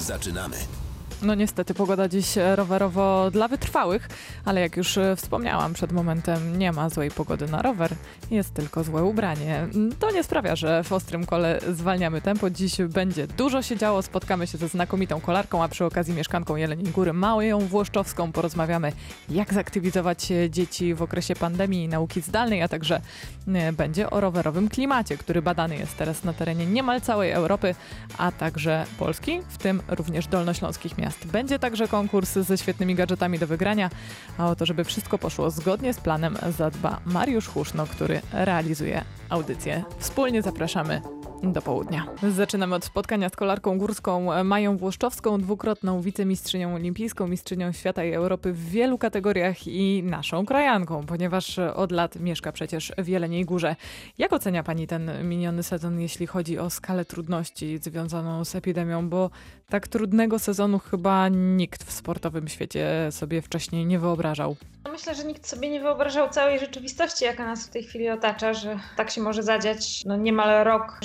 Zaczynamy. No niestety pogoda dziś rowerowo dla wytrwałych, ale jak już e, wspomniałam przed momentem, nie ma złej pogody na rower, jest tylko złe ubranie. To nie sprawia, że w ostrym kole zwalniamy tempo. Dziś będzie dużo się działo, spotkamy się ze znakomitą kolarką, a przy okazji mieszkanką Jeleniej Góry Małą Włoszczowską porozmawiamy, jak zaktywizować dzieci w okresie pandemii i nauki zdalnej, a także e, będzie o rowerowym klimacie, który badany jest teraz na terenie niemal całej Europy, a także Polski, w tym również dolnośląskich miast. Będzie także konkurs ze świetnymi gadżetami do wygrania, a o to, żeby wszystko poszło zgodnie z planem zadba Mariusz Huszno, który realizuje audycję. Wspólnie zapraszamy do południa. Zaczynamy od spotkania z kolarką górską Mają Włoszczowską, dwukrotną wicemistrzynią olimpijską, mistrzynią świata i Europy w wielu kategoriach i naszą krajanką, ponieważ od lat mieszka przecież w Jeleniej Górze. Jak ocenia Pani ten miniony sezon, jeśli chodzi o skalę trudności związaną z epidemią? Bo tak trudnego sezonu chyba nikt w sportowym świecie sobie wcześniej nie wyobrażał. No myślę, że nikt sobie nie wyobrażał całej rzeczywistości, jaka nas w tej chwili otacza, że tak się może zadziać. No niemal rok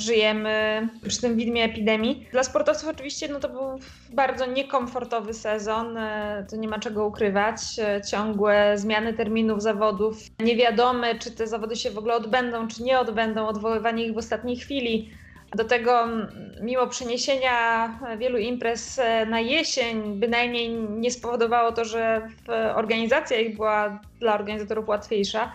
przy tym widmie epidemii. Dla sportowców oczywiście no to był bardzo niekomfortowy sezon, e, to nie ma czego ukrywać. E, ciągłe zmiany terminów zawodów, niewiadome czy te zawody się w ogóle odbędą, czy nie odbędą, odwoływanie ich w ostatniej chwili. Do tego, mimo przeniesienia wielu imprez e, na jesień, bynajmniej nie spowodowało to, że organizacja ich była dla organizatorów łatwiejsza,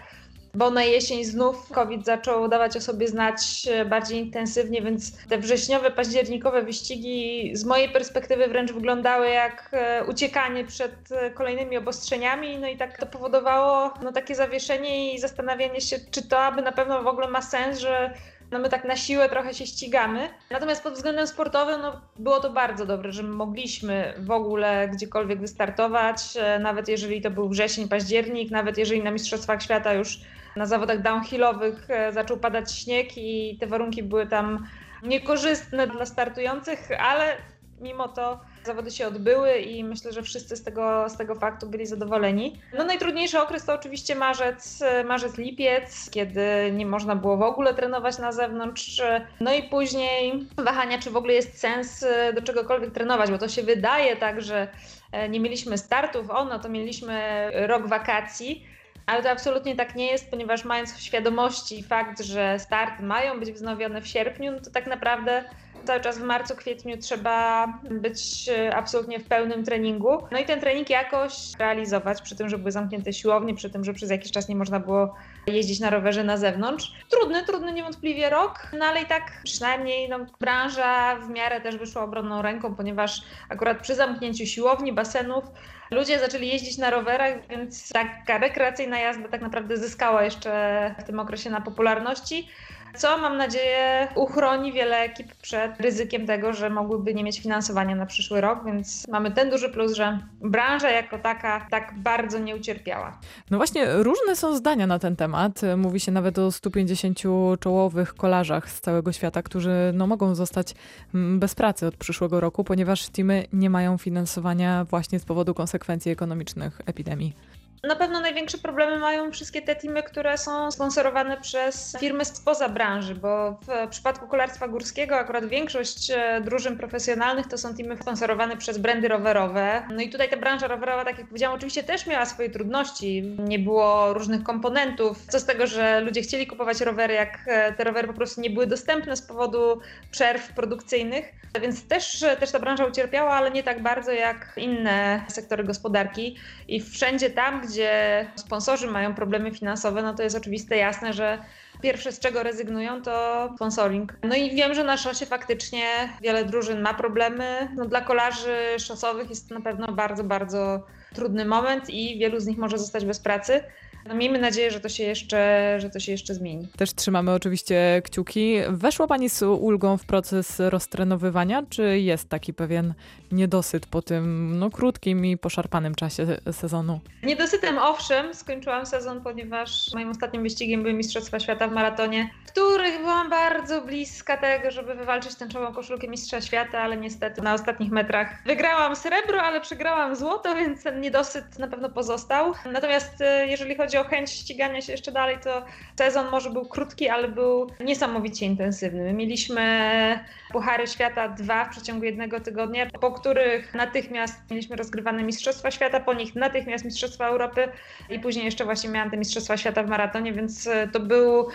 bo na jesień znów COVID zaczął dawać o sobie znać e, bardziej intensywnie, więc te wrześniowe, październikowe wyścigi z mojej perspektywy wręcz wyglądały jak e, uciekanie przed kolejnymi obostrzeniami. No i tak to powodowało no, takie zawieszenie i zastanawianie się, czy to aby na pewno w ogóle ma sens, że no my tak na siłę trochę się ścigamy. Natomiast pod względem sportowym no, było to bardzo dobre, że mogliśmy w ogóle gdziekolwiek wystartować, e, nawet jeżeli to był wrzesień, październik, nawet jeżeli na Mistrzostwach Świata już na zawodach downhillowych e, zaczął padać śnieg i te warunki były tam niekorzystne dla startujących, ale mimo to zawody się odbyły i myślę, że wszyscy z tego, z tego faktu byli zadowoleni. No najtrudniejszy okres to oczywiście marzec, marzec, lipiec, kiedy nie można było w ogóle trenować na zewnątrz. No i później wahania, czy w ogóle jest sens do czegokolwiek trenować, bo to się wydaje tak, że e, nie mieliśmy startów, o no to mieliśmy rok wakacji. Ale to absolutnie tak nie jest, ponieważ mając w świadomości fakt, że starty mają być wznowione w sierpniu, no to tak naprawdę cały czas w marcu, kwietniu trzeba być e, absolutnie w pełnym treningu. No i ten trening jakoś realizować, przy tym, że były zamknięte siłownie, przy tym, że przez jakiś czas nie można było jeździć na rowerze na zewnątrz. Trudny, trudny niewątpliwie rok, no ale i tak przynajmniej no, branża w miarę też wyszła obronną ręką, ponieważ akurat przy zamknięciu siłowni, basenów ludzie zaczęli jeździć na rowerach, więc taka rekreacyjna jazda tak naprawdę zyskała jeszcze w tym okresie na popularności co mam nadzieję uchroni wiele ekip przed ryzykiem tego, że mogłyby nie mieć finansowania na przyszły rok, więc mamy ten duży plus, że branża jako taka tak bardzo nie ucierpiała. No właśnie, różne są zdania na ten temat. Mówi się nawet o 150 czołowych kolarzach z całego świata, którzy no, mogą zostać mm, bez pracy od przyszłego roku, ponieważ teamy nie mają finansowania właśnie z powodu konsekwencji ekonomicznych epidemii. Na pewno największe problemy mają wszystkie te teamy, które są sponsorowane przez firmy spoza branży, bo w przypadku kolarstwa górskiego akurat większość e, drużyn profesjonalnych to są teamy sponsorowane przez brandy rowerowe. No i tutaj ta branża rowerowa, tak jak powiedziałam, oczywiście też miała swoje trudności. Nie było różnych komponentów. Co z tego, że ludzie chcieli kupować rowery, jak e, te rowery po prostu nie były dostępne z powodu przerw produkcyjnych. Więc też, też ta branża ucierpiała, ale nie tak bardzo jak inne sektory gospodarki. I wszędzie tam, gdzie sponsorzy mają problemy finansowe, no to jest oczywiste, jasne, że pierwsze z czego rezygnują to sponsoring. No i wiem, że na szosie faktycznie wiele drużyn ma problemy. No dla kolarzy szosowych jest to na pewno bardzo, bardzo trudny moment i wielu z nich może zostać bez pracy. No miejmy nadzieję, że to, się jeszcze, że to się jeszcze zmieni. Też trzymamy oczywiście kciuki. Weszła Pani z ulgą w proces roztrenowywania, czy jest taki pewien niedosyt po tym no, krótkim i poszarpanym czasie sezonu? Niedosytem owszem, skończyłam sezon, ponieważ moim ostatnim wyścigiem były Mistrzostwa Świata w maratonie, w których byłam bardzo bliska tego, żeby wywalczyć tęczową koszulkę Mistrza Świata, ale niestety na ostatnich metrach wygrałam srebro, ale przegrałam złoto, więc ten niedosyt na pewno pozostał. Natomiast e, jeżeli chodzi o chęć ścigania się jeszcze dalej, to sezon może był krótki, ale był niesamowicie intensywny. My mieliśmy Puchary Świata dwa w przeciągu jednego tygodnia, po których natychmiast mieliśmy rozgrywane Mistrzostwa Świata, po nich natychmiast Mistrzostwa Europy i później jeszcze właśnie miałam te Mistrzostwa Świata w maratonie, więc to był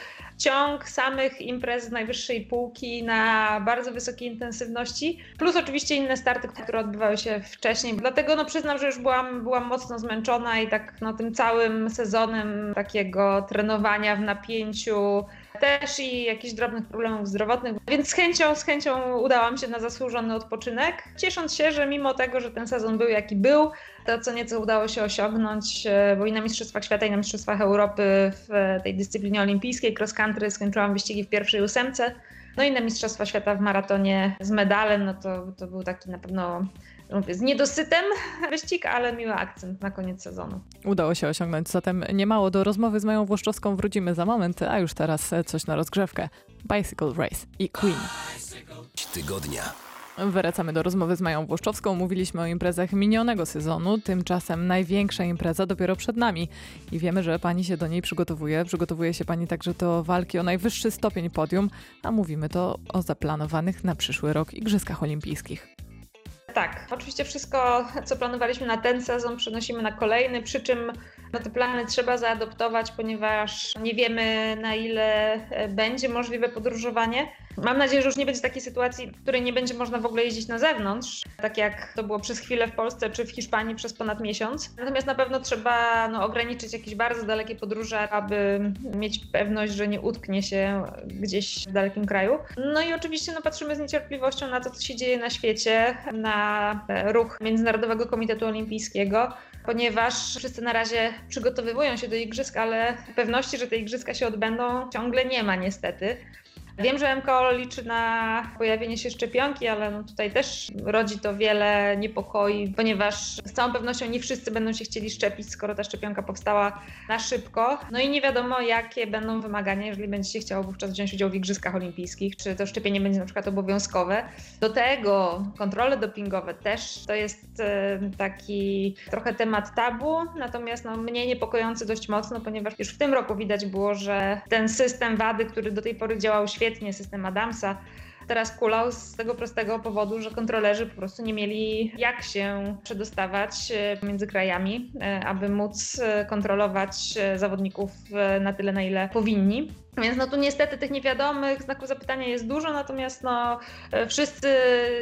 ciąg samych imprez z najwyższej półki na bardzo wysokiej intensywności, plus oczywiście inne starty, które odbywały się wcześniej. Dlatego no przyznam, że już byłam, byłam mocno zmęczona i tak no, tym całym sezonem takiego trenowania w napięciu, też i jakichś drobnych problemów zdrowotnych, więc z chęcią, z chęcią udałam się na zasłużony odpoczynek, ciesząc się, że mimo tego, że ten sezon był jaki był, to co nieco udało się osiągnąć, e, bo i na Mistrzostwach Świata, i na Mistrzostwach Europy w tej dyscyplinie olimpijskiej cross country skończyłam wyścigi w pierwszej ósemce, no i na Mistrzostwa Świata w maratonie z medalem, no to, to był taki na pewno z niedosytem wyścig, ale miły akcent na koniec sezonu. Udało się osiągnąć zatem niemało. Do rozmowy z Mają Włoszczowską wrócimy za moment, a już teraz coś na rozgrzewkę. Bicycle Race i Queen. Tygodnia. Wracamy do rozmowy z Mają Włoszczowską. Mówiliśmy o imprezach minionego sezonu, tymczasem największa impreza dopiero przed nami. I wiemy, że pani się do niej przygotowuje. Przygotowuje się pani także do walki o najwyższy stopień podium, a mówimy to o zaplanowanych na przyszły rok Igrzyskach Olimpijskich. Tak, oczywiście wszystko, co planowaliśmy na ten sezon, przenosimy na kolejny, przy czym no, te plany trzeba zaadoptować, ponieważ nie wiemy, na ile będzie możliwe podróżowanie. Mam nadzieję, że już nie będzie takiej sytuacji, w której nie będzie można w ogóle jeździć na zewnątrz, tak jak to było przez chwilę w Polsce czy w Hiszpanii przez ponad miesiąc. Natomiast na pewno trzeba no, ograniczyć jakieś bardzo dalekie podróże, aby mieć pewność, że nie utknie się gdzieś w dalekim kraju. No i oczywiście no, patrzymy z niecierpliwością na to, co się dzieje na świecie, na ruch Międzynarodowego Komitetu Olimpijskiego ponieważ wszyscy na razie przygotowywują się do igrzysk, ale pewności, że te igrzyska się odbędą, ciągle nie ma niestety. Wiem, że MKO liczy na pojawienie się szczepionki, ale no tutaj też rodzi to wiele niepokoi, ponieważ z całą pewnością nie wszyscy będą się chcieli szczepić, skoro ta szczepionka powstała na szybko. No i nie wiadomo, jakie będą wymagania, jeżeli będzie się chciało wówczas wziąć udział w Igrzyskach Olimpijskich, czy to szczepienie będzie na przykład obowiązkowe. Do tego kontrole dopingowe też to jest e, taki trochę temat tabu, natomiast no, mnie niepokojący dość mocno, ponieważ już w tym roku widać było, że ten system wady, który do tej pory działał świetnie, świetnie system Adamsa, teraz kulał z tego prostego powodu, że kontrolerzy po prostu nie mieli jak się przedostawać e, między krajami, e, aby móc e, kontrolować zawodników na tyle, na ile powinni. Więc no tu niestety tych niewiadomych znaków zapytania jest dużo, natomiast no, wszyscy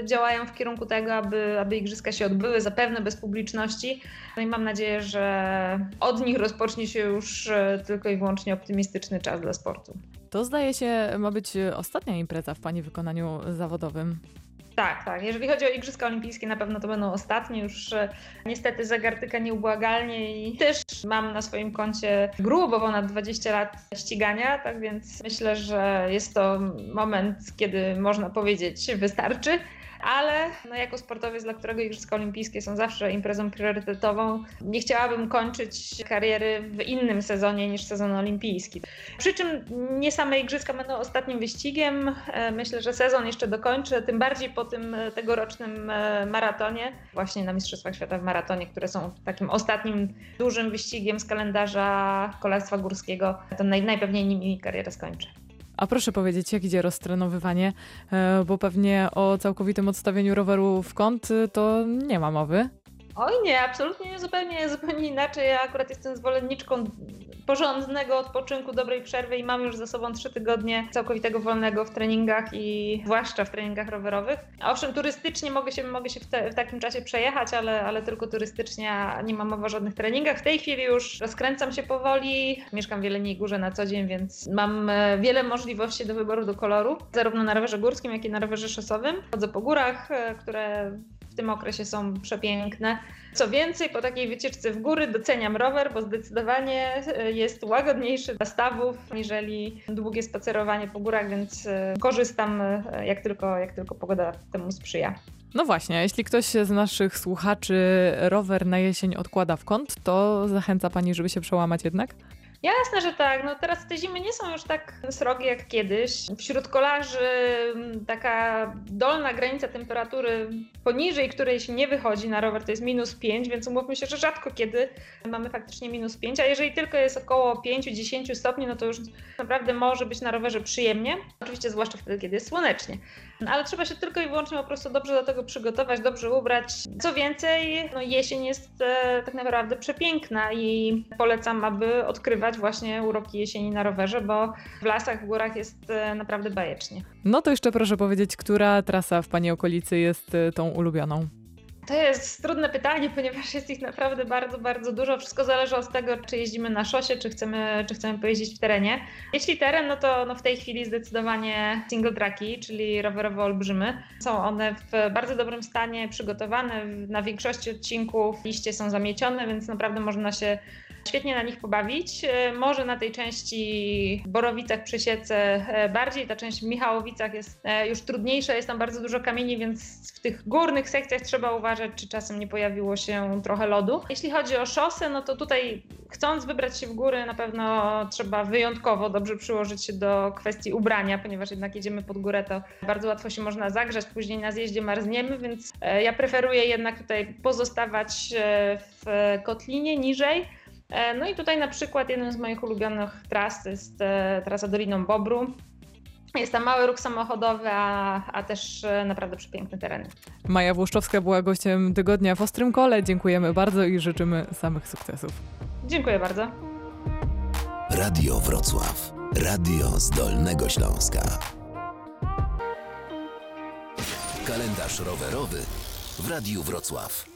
działają w kierunku tego, aby, aby igrzyska się odbyły, zapewne bez publiczności. No i mam nadzieję, że od nich rozpocznie się już tylko i wyłącznie optymistyczny czas dla sportu. To zdaje się ma być ostatnia impreza w Pani wykonaniu zawodowym. Tak, tak. Jeżeli chodzi o Igrzyska Olimpijskie, na pewno to będą ostatnie. Już e, niestety zagartyka nieubłagalnie i też mam na swoim koncie grubo ponad 20 lat ścigania, tak więc myślę, że jest to moment, kiedy można powiedzieć wystarczy ale no, jako sportowiec, dla którego Igrzyska Olimpijskie są zawsze imprezą priorytetową, nie chciałabym kończyć kariery w innym sezonie niż sezon olimpijski. Przy czym nie same Igrzyska będą ostatnim wyścigiem. E, myślę, że sezon jeszcze dokończę, tym bardziej po tym e, tegorocznym e, maratonie, właśnie na Mistrzostwach Świata w maratonie, które są takim ostatnim dużym wyścigiem z kalendarza kolarstwa górskiego. To naj, najpewniej nimi karierę skończę. A proszę powiedzieć, jak idzie roztrenowywanie, e, bo pewnie o całkowitym odstawieniu roweru w kąt e, to nie ma mowy. Oj nie, absolutnie zupełnie, zupełnie inaczej. Ja akurat jestem zwolenniczką porządnego odpoczynku, dobrej przerwy i mam już za sobą trzy tygodnie całkowitego wolnego w treningach i zwłaszcza w treningach rowerowych. Owszem, turystycznie mogę się, mogę się w, te, w takim czasie przejechać, ale, ale tylko turystycznie, nie mam mowy o żadnych treningach. W tej chwili już rozkręcam się powoli. Mieszkam w Jeleniej Górze na co dzień, więc mam e, wiele możliwości do wyboru do koloru, zarówno na rowerze górskim, jak i na rowerze szosowym. Chodzę po górach, e, które w tym okresie są przepiękne. Co więcej, po takiej wycieczce w góry doceniam rower, bo zdecydowanie e, jest łagodniejszy dla stawów, niżeli długie spacerowanie po górach, więc e, korzystam e, jak tylko, jak tylko pogoda temu sprzyja. No właśnie, jeśli ktoś z naszych słuchaczy rower na jesień odkłada w kąt, to zachęca Pani, żeby się przełamać jednak? Jasne, że tak. No teraz te zimy nie są już tak srogie jak kiedyś. Wśród kolarzy mm, taka dolna granica temperatury, poniżej której się nie wychodzi na rower, to jest minus 5, więc umówmy się, że rzadko kiedy mamy faktycznie minus 5, a jeżeli tylko jest około 5-10 stopni, no to już naprawdę może być na rowerze przyjemnie. Oczywiście zwłaszcza wtedy, kiedy jest słonecznie. Ale trzeba się tylko i wyłącznie po prostu dobrze do tego przygotować, dobrze ubrać. Co więcej, no jesień jest e, tak naprawdę przepiękna i polecam, aby odkrywać właśnie uroki jesieni na rowerze, bo w lasach, w górach jest e, naprawdę bajecznie. No to jeszcze proszę powiedzieć, która trasa w Pani okolicy jest e, tą ulubioną? To jest trudne pytanie, ponieważ jest ich naprawdę bardzo, bardzo dużo. Wszystko zależy od tego, czy jeździmy na szosie, czy chcemy, czy chcemy pojeździć w terenie. Jeśli teren, no to no w tej chwili zdecydowanie single tracki, czyli rowerowe olbrzymy. Są one w bardzo dobrym stanie, przygotowane. Na większości odcinków liście są zamiecione, więc naprawdę można się świetnie na nich pobawić. E, może na tej części Borowicach przy e, bardziej, ta część w Michałowicach jest e, już trudniejsza, jest tam bardzo dużo kamieni, więc w tych górnych sekcjach trzeba uważać, czy czasem nie pojawiło się trochę lodu. Jeśli chodzi o szosę, no to tutaj chcąc wybrać się w góry, na pewno trzeba wyjątkowo dobrze przyłożyć się do kwestii ubrania, ponieważ jednak jedziemy pod górę, to bardzo łatwo się można zagrzać, później na zjeździe marzniemy, więc ja preferuję jednak tutaj pozostawać w kotlinie niżej. E, no i tutaj na przykład jeden z moich ulubionych tras to jest e, trasa Doliną Bobru. Jest tam mały ruch samochodowy, a, a też e, naprawdę przepiękne tereny. Maja Włoszczowska była gościem tygodnia w Ostrym Kole. Dziękujemy bardzo i życzymy samych sukcesów. Dziękuję bardzo. Radio Wrocław. Radio z Dolnego Śląska. Kalendarz rowerowy w Radiu Wrocław.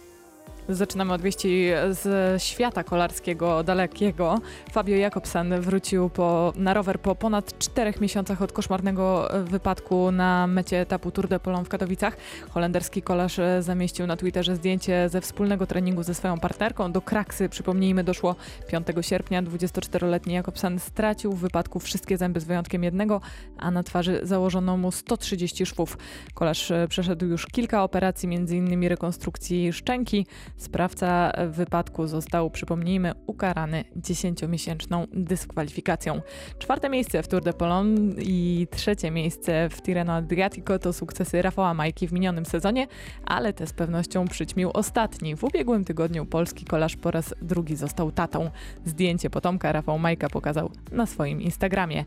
Zaczynamy od wieści z świata kolarskiego dalekiego. Fabio Jakobsen wrócił po, na rower po ponad czterech miesiącach od koszmarnego wypadku na mecie etapu Tour de Polon w Katowicach. Holenderski kolarz zamieścił na Twitterze zdjęcie ze wspólnego treningu ze swoją partnerką. Do kraksy, przypomnijmy, doszło 5 sierpnia. 24-letni Jakobsen stracił w wypadku wszystkie zęby z wyjątkiem jednego, a na twarzy założono mu 130 szwów. Kolarz przeszedł już kilka operacji, m.in. rekonstrukcji szczęki. Sprawca wypadku został, przypomnijmy, ukarany 10-miesięczną dyskwalifikacją. Czwarte miejsce w Tour de Polon i trzecie miejsce w Tirreno Adriatico to sukcesy Rafała Majki w minionym sezonie, ale te z pewnością przyćmił ostatni. W ubiegłym tygodniu polski kolarz po raz drugi został tatą. Zdjęcie potomka Rafał Majka pokazał na swoim Instagramie.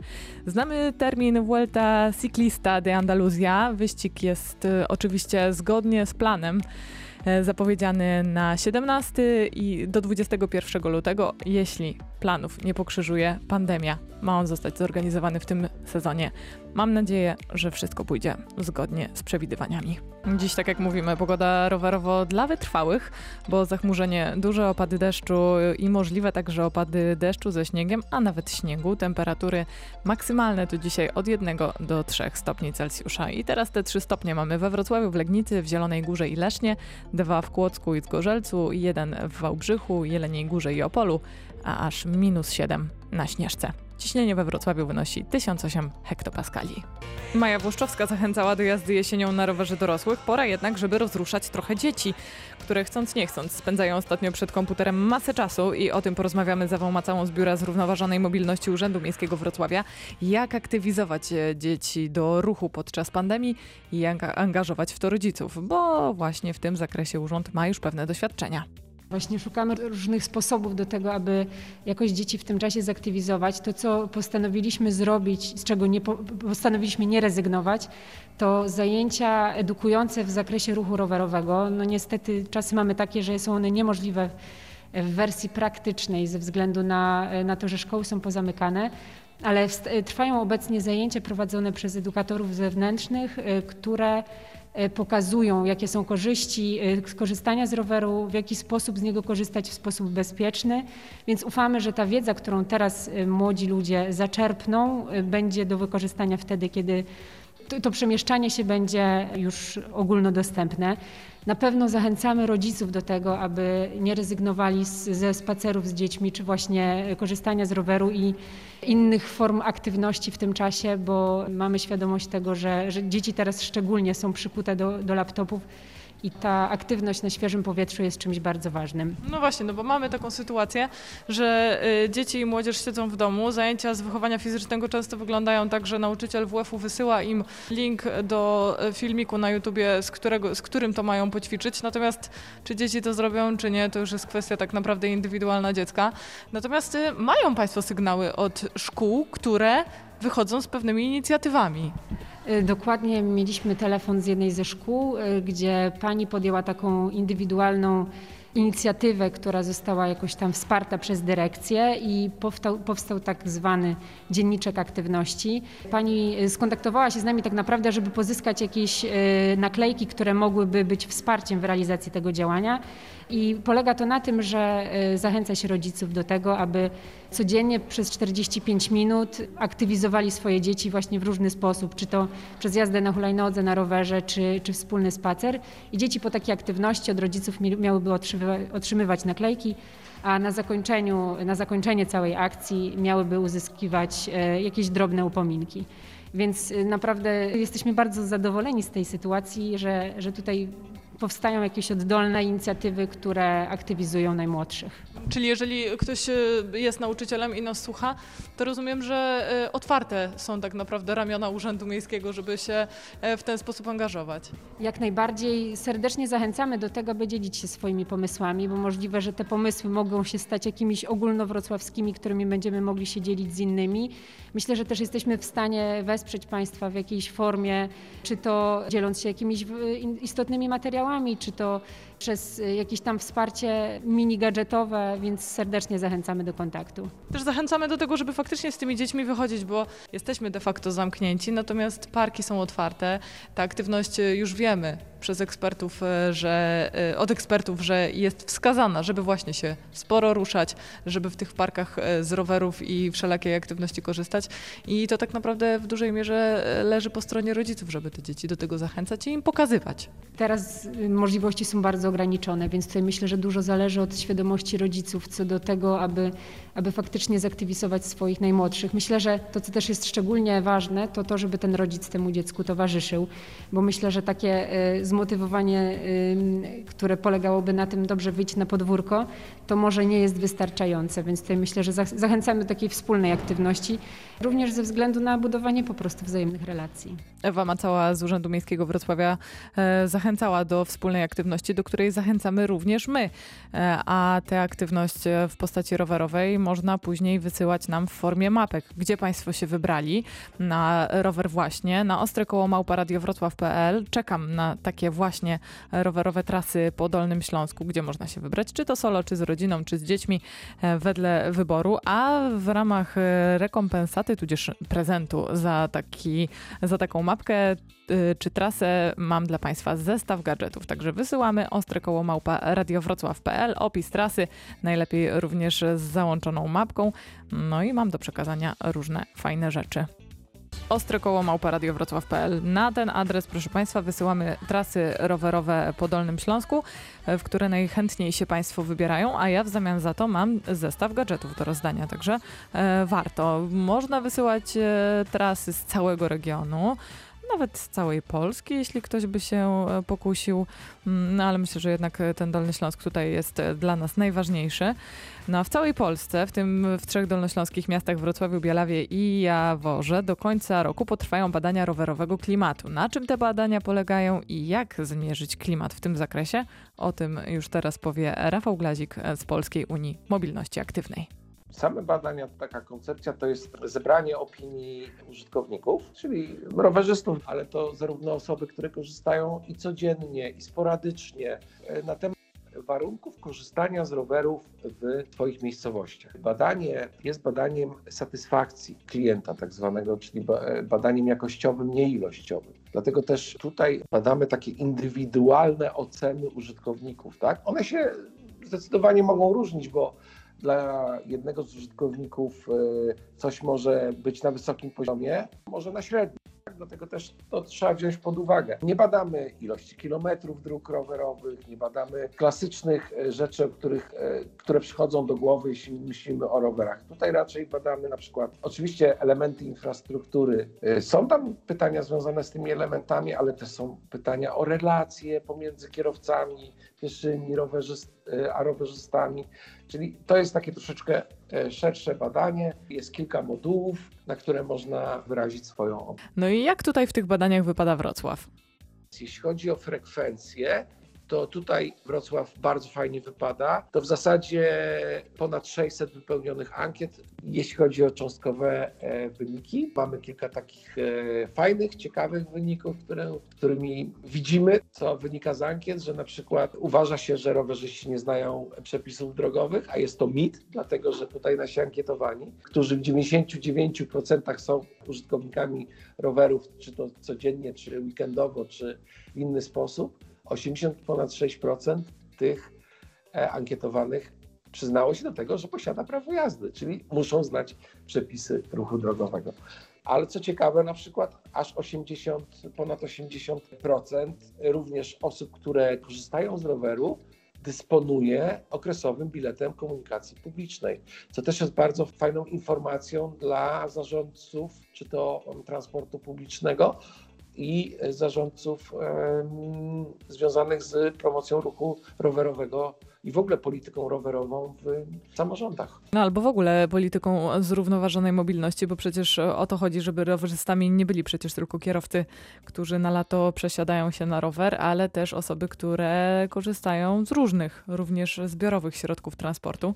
Znamy termin Vuelta Ciclista de Andaluzja. Wyścig jest y, oczywiście zgodnie z planem. E, zapowiedziany na 17 i do 21 lutego, jeśli planów nie pokrzyżuje pandemia. Ma on zostać zorganizowany w tym sezonie. Mam nadzieję, że wszystko pójdzie zgodnie z przewidywaniami. Dziś, tak jak mówimy, pogoda rowerowo dla wytrwałych, bo zachmurzenie, duże opady deszczu i możliwe także opady deszczu ze śniegiem, a nawet śniegu. Temperatury maksymalne tu dzisiaj od 1 do 3 stopni Celsjusza. I teraz te 3 stopnie mamy we Wrocławiu, w Legnicy, w Zielonej Górze i Lesznie, 2 w Kłodzku i Zgorzelcu, 1 w Wałbrzychu, Jeleniej Górze i Opolu, a aż minus 7 na Śnieżce. Ciśnienie we Wrocławiu wynosi 1008 hektopaskali. Maja Włoszczowska zachęcała do jazdy jesienią na rowerze dorosłych. Pora jednak, żeby rozruszać trochę dzieci, które chcąc nie chcąc spędzają ostatnio przed komputerem masę czasu i o tym porozmawiamy z Ewą Macałą z Biura Zrównoważonej Mobilności Urzędu Miejskiego Wrocławia. Jak aktywizować e, dzieci do ruchu podczas pandemii i jak angażować w to rodziców, bo właśnie w tym zakresie urząd ma już pewne doświadczenia. Właśnie szukamy różnych sposobów do tego, aby jakoś dzieci w tym czasie zaktywizować. To, co postanowiliśmy zrobić, z czego nie postanowiliśmy nie rezygnować, to zajęcia edukujące w zakresie ruchu rowerowego. No niestety czasy mamy takie, że są one niemożliwe w wersji praktycznej ze względu na, na to, że szkoły są pozamykane. Ale trwają obecnie zajęcia prowadzone przez edukatorów zewnętrznych, y, które pokazują, jakie są korzyści e, korzystania z roweru, w jaki sposób z niego korzystać w sposób bezpieczny. Więc ufamy, że ta wiedza, którą teraz e, młodzi ludzie zaczerpną, będzie do wykorzystania wtedy, kiedy to, to przemieszczanie się będzie już ogólnodostępne. Na pewno zachęcamy rodziców do tego, aby nie rezygnowali z, ze spacerów z dziećmi, czy właśnie korzystania z roweru i innych form aktywności w tym czasie, bo mamy świadomość tego, że, że dzieci teraz szczególnie są przykute do, do laptopów i ta aktywność na świeżym powietrzu jest czymś bardzo ważnym. No właśnie, no bo mamy taką sytuację, że y, dzieci i młodzież siedzą w domu, zajęcia z wychowania fizycznego często wyglądają tak, że nauczyciel WF-u wysyła im link do y, filmiku na YouTubie, z, którego, z którym to mają poćwiczyć, natomiast czy dzieci to zrobią, czy nie, to już jest kwestia tak naprawdę indywidualna dziecka. Natomiast y, mają Państwo sygnały od szkół, które wychodzą z pewnymi inicjatywami. Y, Dokładnie mieliśmy telefon z jednej ze szkół, y, gdzie pani podjęła taką indywidualną inicjatywę, która została jakoś tam wsparta przez dyrekcję i powstał, powstał tak zwany dzienniczek aktywności. Pani y, skontaktowała się z nami tak naprawdę, żeby pozyskać jakieś naklejki, które mogłyby być wsparciem w realizacji tego działania. I polega to na tym, że zachęca się rodziców do tego, aby codziennie przez 45 minut aktywizowali swoje dzieci właśnie w różny sposób, czy to przez jazdę na hulajnodze, na rowerze, czy, czy wspólny spacer. I dzieci po takiej aktywności od rodziców mi- miałyby otrzymywa- otrzymywać naklejki, a na zakończeniu, na zakończenie całej akcji miałyby uzyskiwać e, jakieś drobne upominki. Więc y, naprawdę jesteśmy bardzo zadowoleni z tej sytuacji, że, że tutaj powstają jakieś oddolne inicjatywy, które aktywizują najmłodszych. Czyli jeżeli ktoś y, jest nauczycielem i nas słucha, to rozumiem, że y, otwarte są tak naprawdę ramiona Urzędu Miejskiego, żeby się e, w ten sposób angażować. Jak najbardziej serdecznie zachęcamy do tego, by dzielić się swoimi pomysłami, bo możliwe, że te pomysły mogą się stać jakimiś ogólnowrocławskimi, którymi będziemy mogli się dzielić z innymi. Myślę, że też jesteśmy w stanie wesprzeć Państwa w jakiejś formie, czy to dzieląc się jakimiś istotnymi materiałami, czy to przez y, jakieś tam wsparcie mini gadżetowe, więc serdecznie zachęcamy do kontaktu. Też zachęcamy do tego, żeby faktycznie z tymi dziećmi wychodzić, bo jesteśmy de facto zamknięci, natomiast parki są otwarte. Ta aktywność y, już wiemy przez ekspertów, y, że y, od ekspertów, że jest wskazana, żeby właśnie się sporo ruszać, żeby w tych parkach y, z rowerów i wszelakiej aktywności korzystać. I to tak naprawdę w dużej mierze leży po stronie rodziców, żeby te dzieci do tego zachęcać i im pokazywać. Teraz y, możliwości są bardzo ograniczone, więc tutaj myślę, że dużo zależy od świadomości rodziców co do tego, aby, aby faktycznie zaktywizować swoich najmłodszych. Myślę, że to, co też jest szczególnie ważne, to to, żeby ten rodzic temu dziecku towarzyszył, bo myślę, że takie zmotywowanie, które polegałoby na tym, dobrze wyjść na podwórko, to może nie jest wystarczające, więc tutaj myślę, że zach- zachęcamy do takiej wspólnej aktywności, również ze względu na budowanie po prostu wzajemnych relacji. Ewa Macała z Urzędu Miejskiego Wrocławia e, zachęcała do wspólnej aktywności, do której zachęcamy również my. E, a tę aktywność e, w postaci rowerowej można później wysyłać nam w formie mapek. Gdzie Państwo się wybrali na rower właśnie, na ostre koło małparadiowrocław.pl. Czekam na takie właśnie rowerowe trasy po Dolnym Śląsku, gdzie można się wybrać, czy to solo, czy z rodziną, czy z dziećmi, e, wedle wyboru. A w ramach e, rekompensaty, tudzież prezentu za taki za taką mapkę y, czy trasę mam dla Państwa zestaw gadżetów. Także wysyłamy ostre koło małpa radiowrocław.pl, opis trasy, najlepiej również z załączoną mapką. No i mam do przekazania różne fajne rzeczy. Ostre koło małpa radiowrocław.pl. Na ten adres, proszę Państwa, wysyłamy trasy rowerowe po Dolnym Śląsku, e, w które najchętniej się Państwo wybierają, a ja w zamian za to mam zestaw gadżetów do rozdania, także e, warto. Można wysyłać e, trasy z całego regionu. Nawet z całej Polski, jeśli ktoś by się e, pokusił, Mm, no ale myślę, że jednak e, ten Dolny Śląsk tutaj jest e, dla nas najważniejszy. No a w całej Polsce, w tym w trzech dolnośląskich miastach Wrocławiu, Bielawie i Jaworze, do końca roku potrwają badania rowerowego klimatu. Na czym te badania polegają i jak zmierzyć klimat w tym zakresie? O tym już teraz powie Rafał Glazik z Polskiej Unii Mobilności Aktywnej. Same badania, taka koncepcja to jest zebranie opinii użytkowników, czyli rowerzystów, ale to zarówno osoby, które korzystają i codziennie, i sporadycznie e, na temat warunków korzystania z rowerów w Twoich miejscowościach. Badanie jest badaniem satysfakcji klienta, tak zwanego, czyli e, badaniem jakościowym, nie ilościowym. Dlatego też tutaj badamy takie indywidualne oceny użytkowników. Tak? One się zdecydowanie mogą różnić, bo dla jednego z użytkowników y, coś może być na wysokim poziomie, może na średnim, tak? dlatego też to trzeba wziąć pod uwagę. Nie badamy ilości kilometrów dróg rowerowych, nie badamy klasycznych e, rzeczy, których, e, które przychodzą do głowy, jeśli myślimy o rowerach. Tutaj raczej badamy na przykład oczywiście elementy infrastruktury. Są tam pytania związane z tymi elementami, ale też są pytania o relacje pomiędzy kierowcami, pieszymi, rowerzyst, e, a rowerzystami. Czyli to jest takie troszeczkę e, szersze badanie. Jest kilka modułów, na które można wyrazić swoją opinię. No i jak tutaj w tych badaniach wypada Wrocław? Jeśli chodzi o frekwencję, to tutaj Wrocław bardzo fajnie wypada. To w zasadzie ponad 600 wypełnionych ankiet, jeśli chodzi o cząstkowe e, wyniki. Mamy kilka takich e, fajnych, ciekawych wyników, które, którymi widzimy, co wynika z ankiet, że na przykład uważa się, że rowerzyści nie znają przepisów drogowych, a jest to mit, dlatego że tutaj nasi ankietowani, którzy w 99% są użytkownikami rowerów, czy to codziennie, czy weekendowo, czy w inny sposób, 80 ponad 6% tych e, ankietowanych przyznało się do tego, że posiada prawo jazdy, czyli muszą znać przepisy ruchu drogowego. Ale co ciekawe, na przykład aż 80, ponad 80% również osób, które korzystają z roweru, dysponuje okresowym biletem komunikacji publicznej, co też jest bardzo fajną informacją dla zarządców, czy to transportu publicznego, i zarządców związanych z promocją ruchu rowerowego i w ogóle polityką rowerową w samorządach. No albo w ogóle polityką zrównoważonej mobilności, bo przecież o to chodzi, żeby rowerzystami nie byli przecież tylko kierowcy, którzy na lato przesiadają się na rower, ale też osoby, które korzystają z różnych, również zbiorowych środków transportu.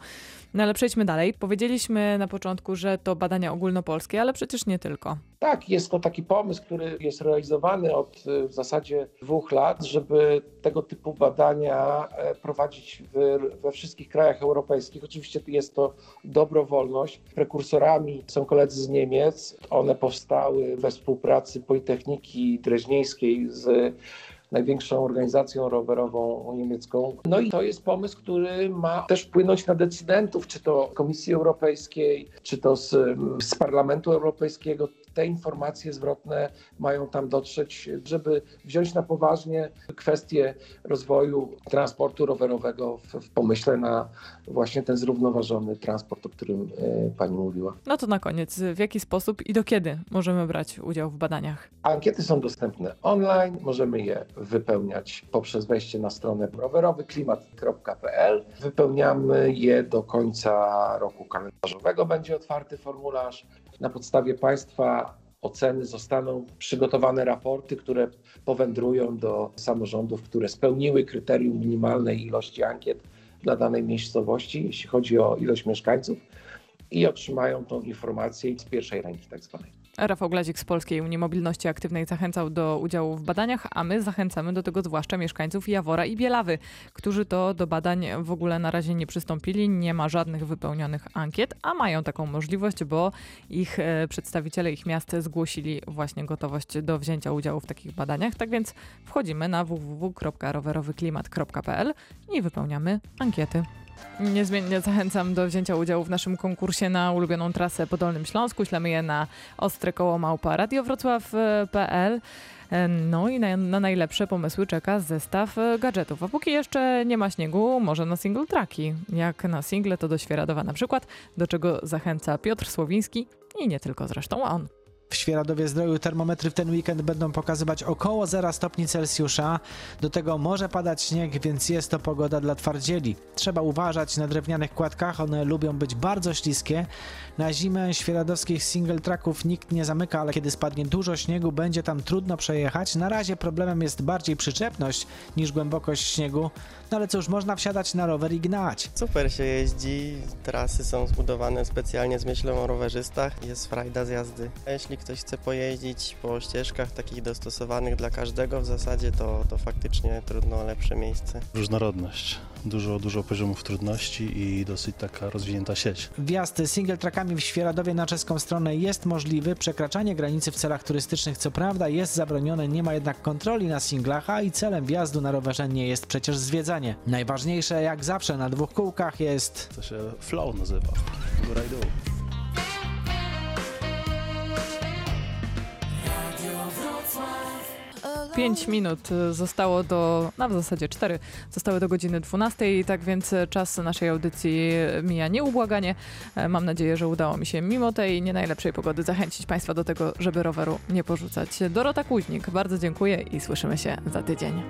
No ale przejdźmy dalej. Powiedzieliśmy na początku, że to badania ogólnopolskie, ale przecież nie tylko. Tak, jest to taki pomysł, który jest realizowany od y, w zasadzie dwóch lat, żeby tego typu badania e, prowadzić we wszystkich krajach europejskich. Oczywiście jest to dobrowolność. Prekursorami są koledzy z Niemiec. One powstały we współpracy Politechniki Dreźnieńskiej z największą organizacją rowerową niemiecką. No i to jest pomysł, który ma też wpłynąć na decydentów, czy to Komisji Europejskiej, czy to z, z Parlamentu Europejskiego. Te informacje zwrotne mają tam dotrzeć, żeby wziąć na poważnie kwestię rozwoju transportu rowerowego w, w pomyśle na właśnie ten zrównoważony transport, o którym e, pani mówiła. No to na koniec, w jaki sposób i do kiedy możemy brać udział w badaniach? Ankiety są dostępne online, możemy je wypełniać poprzez wejście na stronę rowerowyklimat.pl. Wypełniamy je do końca roku kalendarzowego, będzie otwarty formularz. Na podstawie Państwa oceny zostaną przygotowane raporty, które powędrują do samorządów, które spełniły kryterium minimalnej ilości ankiet dla danej miejscowości, jeśli chodzi o ilość mieszkańców i otrzymają tą informację z pierwszej ręki tak zwanej. Rafał Glazik z Polskiej Unii Mobilności Aktywnej zachęcał do udziału w badaniach, a my zachęcamy do tego zwłaszcza mieszkańców Jawora i Bielawy, którzy to do badań w ogóle na razie nie przystąpili, nie ma żadnych wypełnionych ankiet, a mają taką możliwość, bo ich e, przedstawiciele ich miast zgłosili właśnie gotowość do wzięcia udziału w takich badaniach. Tak więc wchodzimy na www.rowerowyklimat.pl i wypełniamy ankiety. Niezmiennie zachęcam do wzięcia udziału w naszym konkursie na ulubioną trasę po Dolnym Śląsku. Ślemy je na ostre koło małpa radiowrocław.pl. No i na, na, najlepsze pomysły czeka zestaw gadżetów. A póki jeszcze nie ma śniegu, może na single traki. Jak na single to do Świeradowa na przykład, do czego zachęca Piotr Słowiński i nie tylko zresztą on. W Świeradowie Zdroju termometry w ten weekend będą pokazywać około 0 stopni Celsjusza. Do tego może padać śnieg, więc jest to pogoda dla twardzieli. Trzeba uważać na drewnianych kładkach, one lubią być bardzo śliskie. Na zimę świeradowskich single tracków nikt nie zamyka, ale kiedy spadnie dużo śniegu, będzie tam trudno przejechać. Na razie problemem jest bardziej przyczepność niż głębokość śniegu. No ale cóż, można wsiadać na rower i gnać. Super się jeździ, trasy są zbudowane specjalnie z myślą o rowerzystach, jest frajda z jazdy. Jeśli ktoś chce pojeździć po ścieżkach takich dostosowanych dla każdego, w zasadzie to, to faktycznie trudno o lepsze miejsce. Różnorodność, dużo, dużo poziomów trudności i dosyć taka rozwinięta sieć. Wjazd single trackami w Świeradowie na czeską stronę jest możliwy, przekraczanie granicy w celach turystycznych co prawda jest zabronione, nie ma jednak kontroli na singlach, a i celem wjazdu na rowerze nie jest przecież zwiedzanie. Najważniejsze jak zawsze na dwóch kółkach jest... To się flow nazywa, góra i dół. 5 minut y, zostało do, no w zasadzie 4, zostały do godziny 12, tak więc czas naszej audycji mija nieubłaganie. E, Mam nadzieję, że udało mi się mimo tej nie najlepszej pogody zachęcić Państwa do tego, żeby roweru nie porzucać. Dorota Kuźnik, bardzo dziękuję i słyszymy się za tydzień.